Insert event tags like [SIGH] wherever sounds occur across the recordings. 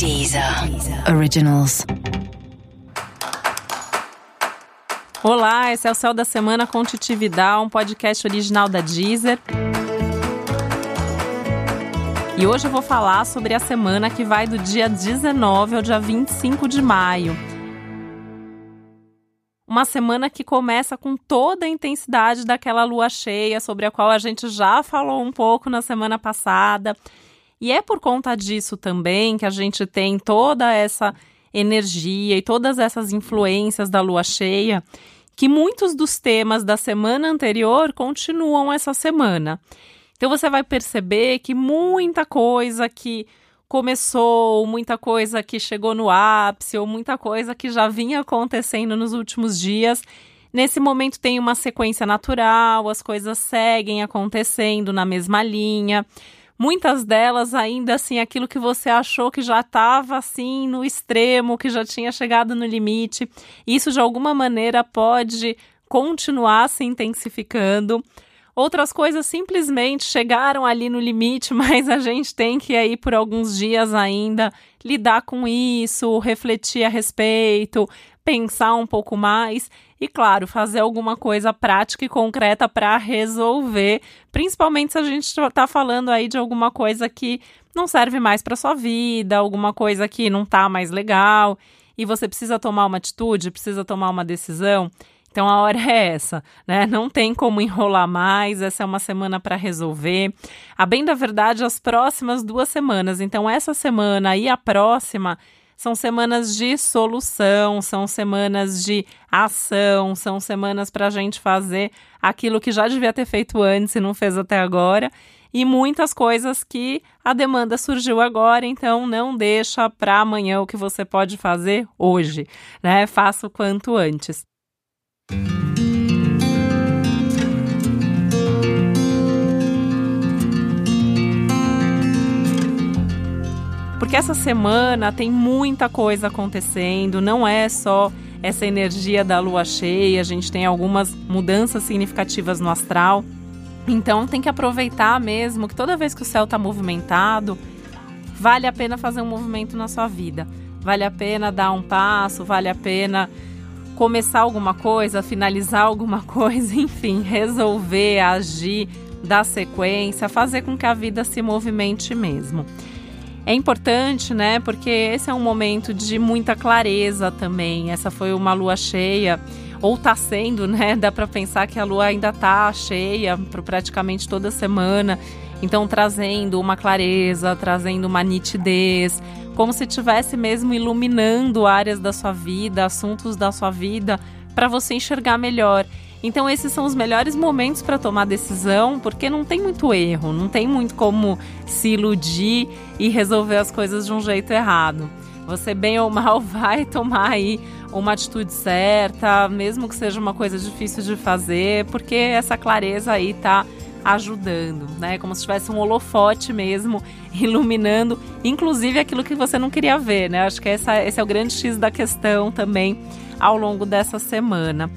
Deezer Originals. Olá, esse é o Céu da Semana com um podcast original da Deezer. E hoje eu vou falar sobre a semana que vai do dia 19 ao dia 25 de maio. Uma semana que começa com toda a intensidade daquela lua cheia, sobre a qual a gente já falou um pouco na semana passada. E é por conta disso também que a gente tem toda essa energia e todas essas influências da lua cheia que muitos dos temas da semana anterior continuam essa semana. Então você vai perceber que muita coisa que começou, muita coisa que chegou no ápice, ou muita coisa que já vinha acontecendo nos últimos dias, nesse momento tem uma sequência natural, as coisas seguem acontecendo na mesma linha muitas delas ainda assim aquilo que você achou que já estava assim no extremo, que já tinha chegado no limite. Isso de alguma maneira pode continuar se intensificando. Outras coisas simplesmente chegaram ali no limite, [LAUGHS] mas a gente tem que aí por alguns dias ainda lidar com isso, refletir a respeito, pensar um pouco mais e, claro, fazer alguma coisa prática e concreta para resolver, principalmente se a gente está falando aí de alguma coisa que não serve mais para sua vida, alguma coisa que não está mais legal e você precisa tomar uma atitude, precisa tomar uma decisão. Então a hora é essa, né? Não tem como enrolar mais, essa é uma semana para resolver. A bem da verdade, as próximas duas semanas, então essa semana e a próxima são semanas de solução, são semanas de ação, são semanas para a gente fazer aquilo que já devia ter feito antes e não fez até agora. E muitas coisas que a demanda surgiu agora, então não deixa para amanhã o que você pode fazer hoje, né? Faça o quanto antes. Porque essa semana tem muita coisa acontecendo, não é só essa energia da lua cheia, a gente tem algumas mudanças significativas no astral. Então tem que aproveitar mesmo que toda vez que o céu está movimentado, vale a pena fazer um movimento na sua vida. Vale a pena dar um passo, vale a pena começar alguma coisa, finalizar alguma [LAUGHS] coisa, enfim, resolver, agir, dar sequência, fazer com que a vida se movimente mesmo. É importante, né? Porque esse é um momento de muita clareza também. Essa foi uma lua cheia, ou tá sendo, né? [LAUGHS] Dá para pensar que a lua ainda tá cheia por praticamente toda semana. Então, trazendo uma clareza, trazendo uma nitidez, como se estivesse mesmo iluminando áreas da sua vida, assuntos da sua vida, para você enxergar melhor. Então esses são os melhores momentos para tomar decisão, porque não tem muito erro, não tem muito como se iludir e resolver as coisas de um jeito errado. Você bem ou mal [LAUGHS] vai tomar aí uma atitude certa, mesmo que seja uma coisa difícil de fazer, porque essa clareza aí tá ajudando, né? Como se tivesse um holofote mesmo, [LAUGHS] iluminando, inclusive aquilo que você não queria ver, né? Acho que essa, esse é o grande X da questão também ao longo dessa semana.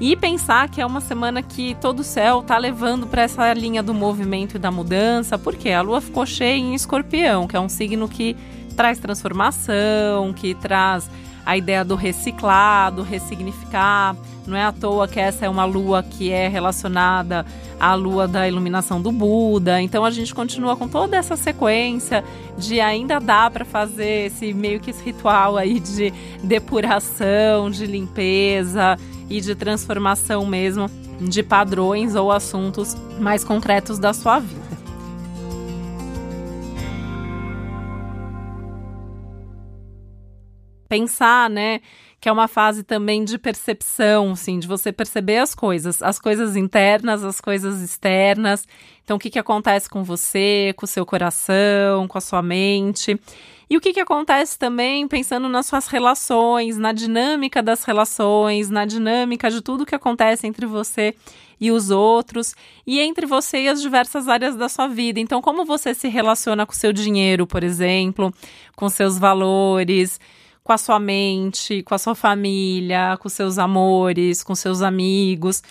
E pensar que é uma semana que todo o céu está levando para essa linha do movimento e da mudança, porque a lua ficou cheia em escorpião, que é um signo que traz transformação, que traz a ideia do reciclar, do ressignificar. Não é à toa que essa é uma lua que é relacionada à lua da iluminação do Buda. Então a gente continua com toda essa sequência de ainda dá para fazer esse meio que esse ritual aí de depuração, de limpeza e de transformação mesmo de padrões ou assuntos mais concretos da sua vida. Pensar, né, que é uma fase também de percepção, sim, de você perceber as coisas, as coisas internas, as coisas externas. Então, o que, que acontece com você, com o seu coração, com a sua mente. E o que, que acontece também pensando nas suas relações, na dinâmica das relações, na dinâmica de tudo que acontece entre você e os outros, e entre você e as diversas áreas da sua vida. Então, como você se relaciona com o seu dinheiro, por exemplo, com seus valores, com a sua mente, com a sua família, com seus amores, com seus amigos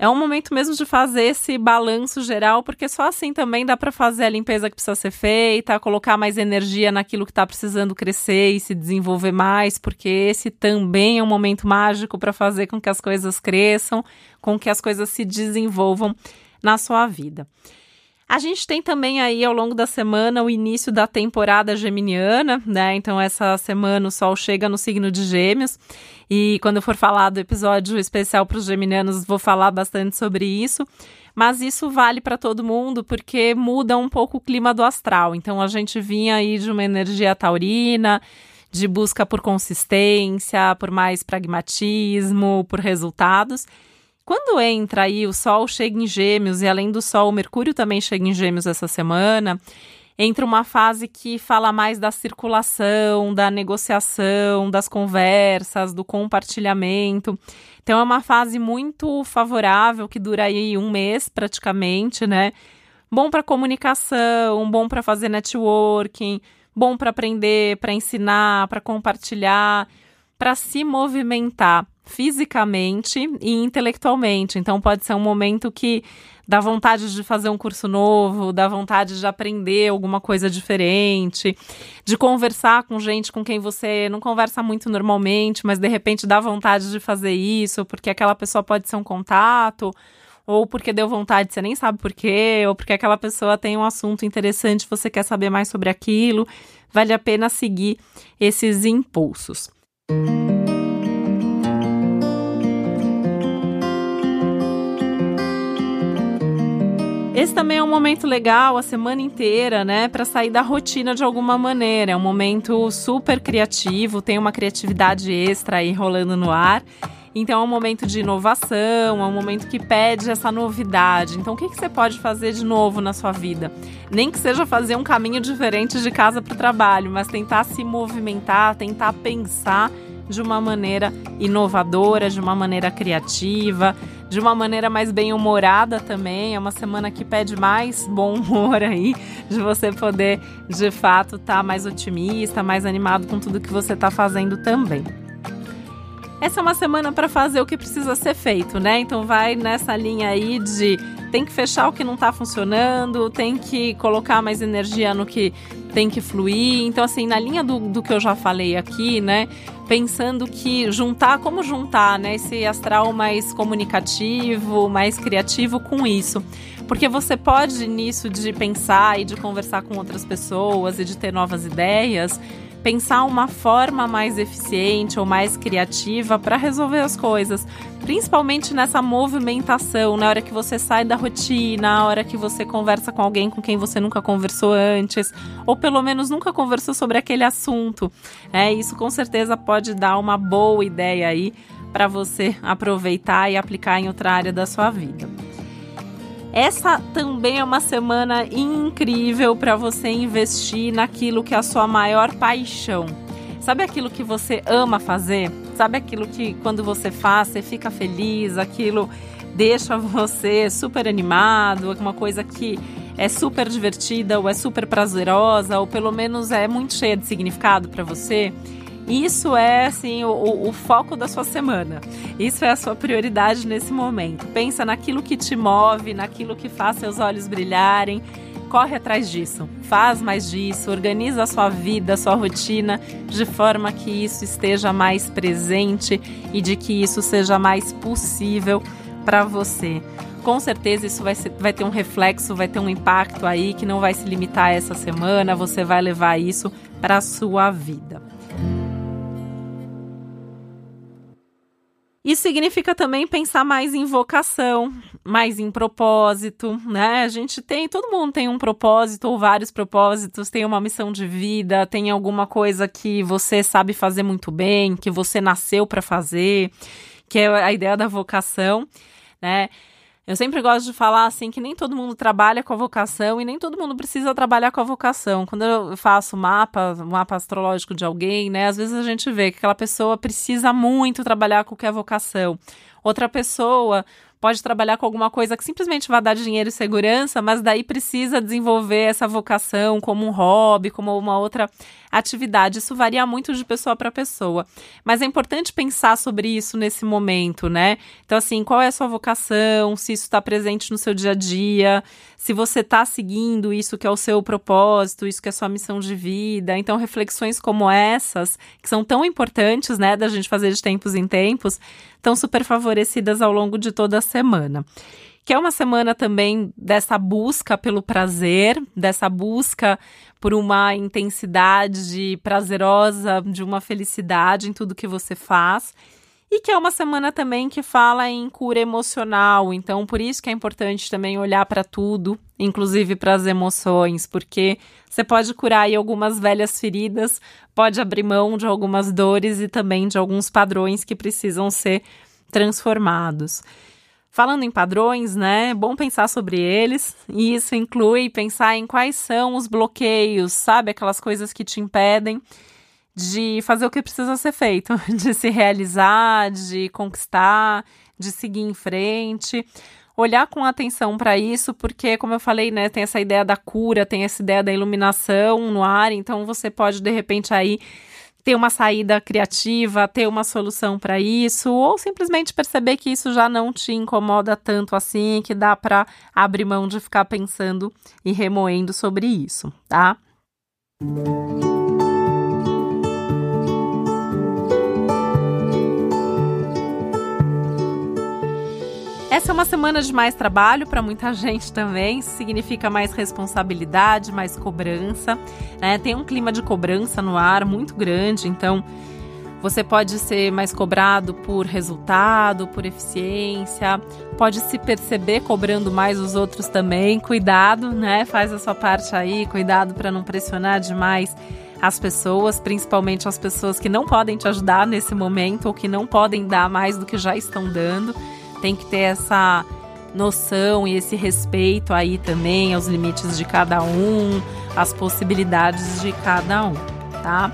é um momento mesmo de fazer esse balanço geral, porque só assim também dá para fazer a limpeza que precisa ser feita, colocar mais energia naquilo que está precisando crescer e se desenvolver mais, porque esse também é um momento mágico para fazer com que as coisas cresçam, com que as coisas se desenvolvam na sua vida. A gente tem também aí ao longo da semana o início da temporada geminiana, né? Então, essa semana o Sol chega no signo de Gêmeos. E quando eu for falar do episódio especial para os geminianos, vou falar bastante sobre isso. Mas isso vale para todo mundo porque muda um pouco o clima do astral. Então, a gente vinha aí de uma energia taurina, de busca por consistência, por mais pragmatismo, por resultados. Quando entra aí o Sol chega em Gêmeos e além do Sol, o Mercúrio também chega em Gêmeos essa semana, entra uma fase que fala mais da circulação, da negociação, das conversas, do compartilhamento. Então é uma fase muito favorável que dura aí um mês praticamente, né? Bom para comunicação, bom para fazer networking, bom para aprender, para ensinar, para compartilhar, para se movimentar fisicamente e intelectualmente. Então pode ser um momento que dá vontade de fazer um curso novo, dá vontade de aprender alguma coisa diferente, de conversar com gente com quem você não conversa muito normalmente, mas de repente dá vontade de fazer isso, porque aquela pessoa pode ser um contato, ou porque deu vontade, você nem sabe por quê, ou porque aquela pessoa tem um assunto interessante, você quer saber mais sobre aquilo. Vale a pena seguir esses impulsos. Esse também é um momento legal a semana inteira, né, para sair da rotina de alguma maneira. É um momento super criativo, tem uma criatividade extra aí rolando no ar. Então é um momento de inovação, é um momento que pede essa novidade. Então o que, que você pode fazer de novo na sua vida? Nem que seja fazer um caminho diferente de casa para o trabalho, mas tentar se movimentar, tentar pensar de uma maneira inovadora, de uma maneira criativa, de uma maneira mais bem-humorada também. É uma semana que pede mais bom humor aí, de você poder, de fato, estar tá mais otimista, mais animado com tudo que você está fazendo também. Essa é uma semana para fazer o que precisa ser feito, né? Então vai nessa linha aí de tem que fechar o que não está funcionando, tem que colocar mais energia no que tem que fluir. Então, assim, na linha do, do que eu já falei aqui, né? Pensando que juntar, como juntar, né? Esse astral mais comunicativo, mais criativo com isso. Porque você pode, nisso de pensar e de conversar com outras pessoas e de ter novas ideias, pensar uma forma mais eficiente ou mais criativa para resolver as coisas, principalmente nessa movimentação, na hora que você sai da rotina, na hora que você conversa com alguém com quem você nunca conversou antes, ou pelo menos nunca conversou sobre aquele assunto. É, isso com certeza pode dar uma boa ideia aí para você aproveitar e aplicar em outra área da sua vida. Essa também é uma semana incrível para você investir naquilo que é a sua maior paixão. Sabe aquilo que você ama fazer? Sabe aquilo que quando você faz, você fica feliz, aquilo deixa você super animado, uma coisa que é super divertida ou é super prazerosa ou pelo menos é muito cheia de significado para você? Isso é assim o, o, foco da sua semana. Isso é a sua prioridade nesse momento. Pensa naquilo que te move, naquilo que faz seus olhos brilharem. Corre atrás disso, faz mais disso, organiza a sua vida, a sua rotina de forma que isso esteja mais presente e de que isso seja mais possível para você. Com certeza isso vai, ser, vai ter um reflexo, vai ter um impacto aí que não vai se limitar a essa semana, você vai levar isso para a sua vida. Isso significa também pensar mais em vocação, mais em propósito, né? A gente tem, todo mundo tem um propósito ou vários propósitos, tem uma missão de vida, tem alguma coisa que você sabe fazer muito bem, que você nasceu para fazer, que é a ideia da vocação, né? Eu sempre gosto de falar assim que nem todo mundo trabalha com a vocação e nem todo mundo precisa trabalhar com a vocação. Quando eu faço mapa, mapa astrológico de alguém, né, às vezes a gente vê que aquela pessoa precisa muito trabalhar com o que é vocação. Outra pessoa pode trabalhar com alguma coisa que simplesmente vai dar dinheiro e segurança, mas daí precisa desenvolver essa vocação como um hobby, como uma outra atividade. Isso varia muito de pessoa para pessoa, mas é importante pensar sobre isso nesse momento, né? Então, assim, qual é a sua vocação? Se isso está presente no seu dia a dia, se você está seguindo isso que é o seu propósito, isso que é a sua missão de vida. Então, reflexões como essas, que são tão importantes, né, da gente fazer de tempos em tempos, estão super favorecidas ao longo de toda a semana. Que é uma semana também dessa busca pelo prazer, dessa busca por uma intensidade prazerosa, de uma felicidade em tudo que você faz. E que é uma semana também que fala em cura emocional, então por isso que é importante também olhar para tudo, inclusive para as emoções, porque você pode curar aí algumas velhas feridas, pode abrir mão de algumas dores e também de alguns padrões que precisam ser transformados. Falando em padrões, né? É bom pensar sobre eles, e isso inclui pensar em quais são os bloqueios, sabe? Aquelas coisas que te impedem de fazer o que precisa ser feito, [LAUGHS] de se realizar, de conquistar, de seguir em frente. Olhar com atenção para isso, porque, como eu falei, né, tem essa ideia da cura, tem essa ideia da iluminação no ar, então você pode, de repente, aí ter uma saída criativa, ter uma solução para isso, ou simplesmente perceber que isso já não te incomoda tanto assim, que dá para abrir mão de ficar pensando e remoendo sobre isso, tá? Essa é uma semana de mais trabalho para muita gente também. Significa mais responsabilidade, mais cobrança. Né? Tem um clima de cobrança no ar muito grande, então você pode ser mais cobrado por resultado, por eficiência, pode se perceber cobrando mais os outros também. Cuidado, né? Faz a sua parte aí, cuidado para não pressionar demais as pessoas, principalmente as pessoas que não podem te ajudar nesse momento ou que não podem dar mais do que já estão dando tem que ter essa noção e esse respeito aí também aos limites de cada um, às possibilidades de cada um, tá?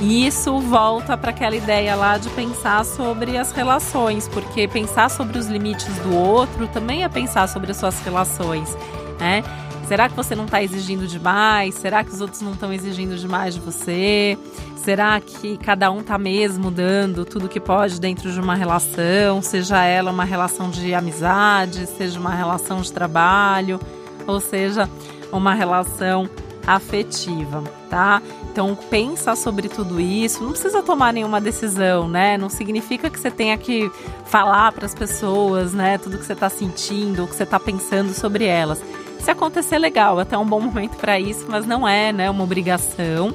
E isso volta para aquela ideia lá de pensar sobre as relações, porque pensar sobre os limites do outro também é pensar sobre as suas relações, né? Será que você não está exigindo demais? Será que os outros não estão exigindo demais de você? Será que cada um está mesmo dando tudo que pode dentro de uma relação, seja ela uma relação de amizade, seja uma relação de trabalho, ou seja, uma relação afetiva, tá? Então pensa sobre tudo isso. Não precisa tomar nenhuma decisão, né? Não significa que você tenha que falar para as pessoas, né? Tudo que você está sentindo, o que você está pensando sobre elas. Se acontecer, legal, até um bom momento para isso, mas não é, né, uma obrigação.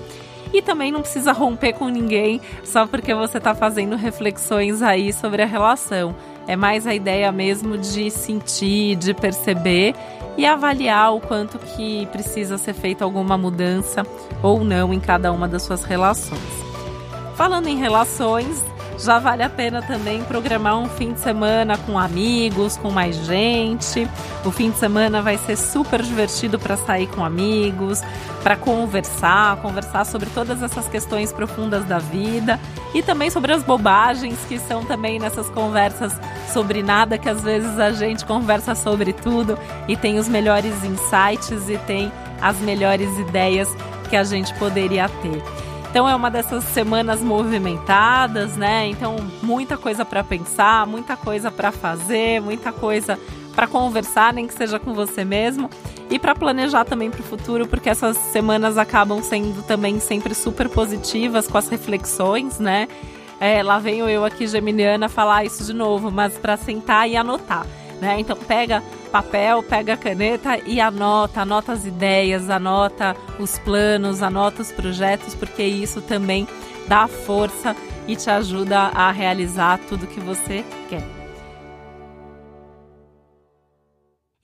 E também não precisa romper com ninguém só porque você está fazendo reflexões aí sobre a relação. É mais a ideia mesmo de sentir, de perceber e avaliar o quanto que precisa ser feita alguma mudança ou não em cada uma das suas relações. Falando em relações, já vale a pena também programar um fim de semana com amigos, com mais gente. O fim de semana vai ser super divertido para sair com amigos, para conversar, conversar sobre todas essas questões profundas da vida e também sobre as bobagens que são também nessas conversas sobre nada, que às vezes a gente conversa sobre tudo e tem os melhores insights e tem as melhores ideias que a gente poderia ter. Então é uma dessas semanas movimentadas, né? Então muita coisa para pensar, muita coisa para fazer, muita coisa para conversar, nem que seja com você mesmo, e para planejar também para o futuro, porque essas semanas acabam sendo também sempre super positivas com as reflexões, né? É, lá venho eu aqui, Geminiana, falar isso de novo, mas para sentar e anotar. Né? Então pega papel, pega caneta e anota, anota as ideias, anota os planos, anota os projetos, porque isso também dá força e te ajuda a realizar tudo que você quer.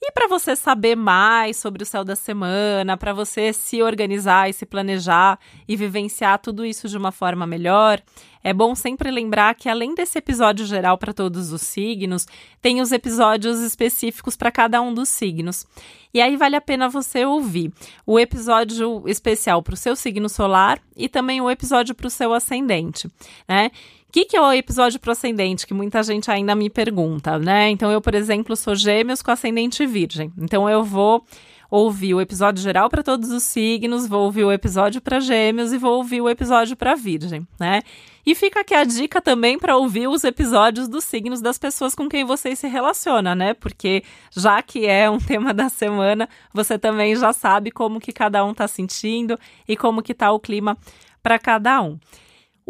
E para você saber mais sobre o céu da semana, para você se organizar e se planejar e vivenciar tudo isso de uma forma melhor, é bom sempre lembrar que além desse episódio geral para todos os signos, tem os episódios específicos para cada um dos signos. E aí vale a pena você ouvir o episódio especial para o seu signo solar e também o episódio para o seu ascendente, né? O que, que é o episódio pro ascendente? Que muita gente ainda me pergunta, né? Então, eu, por exemplo, sou gêmeos com ascendente virgem. Então, eu vou ouvir o episódio geral para todos os signos, vou ouvir o episódio para Gêmeos e vou ouvir o episódio para Virgem, né? E fica aqui a dica também para ouvir os episódios dos signos das pessoas com quem você se relaciona, né? Porque já que é um [LAUGHS] tema da semana, você também já sabe como que cada um está sentindo e como que tá o clima para cada um.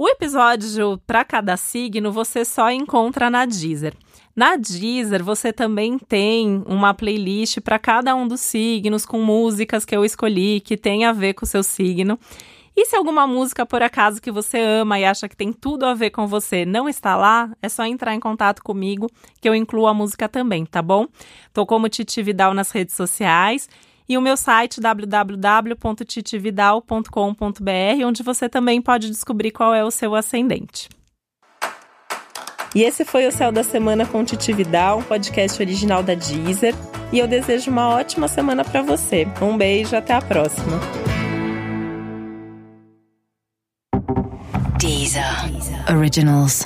O episódio para cada signo você só encontra na Deezer. Na Deezer, você também tem uma playlist para cada um dos signos, com músicas que eu escolhi que tem a ver com o seu signo. E se alguma música, por acaso, que você ama e acha que tem tudo a ver com você não está lá, é só entrar em contato comigo que eu incluo a música também, tá bom? Tô como Titi Vidal nas redes sociais e o meu site www.titividal.com.br, onde você também pode descobrir qual é o seu ascendente. E esse foi o Céu da Semana com Titi Vidal, um podcast original da Deezer. E eu desejo uma ótima semana para você. Um beijo, até a próxima. Deezer. Originals.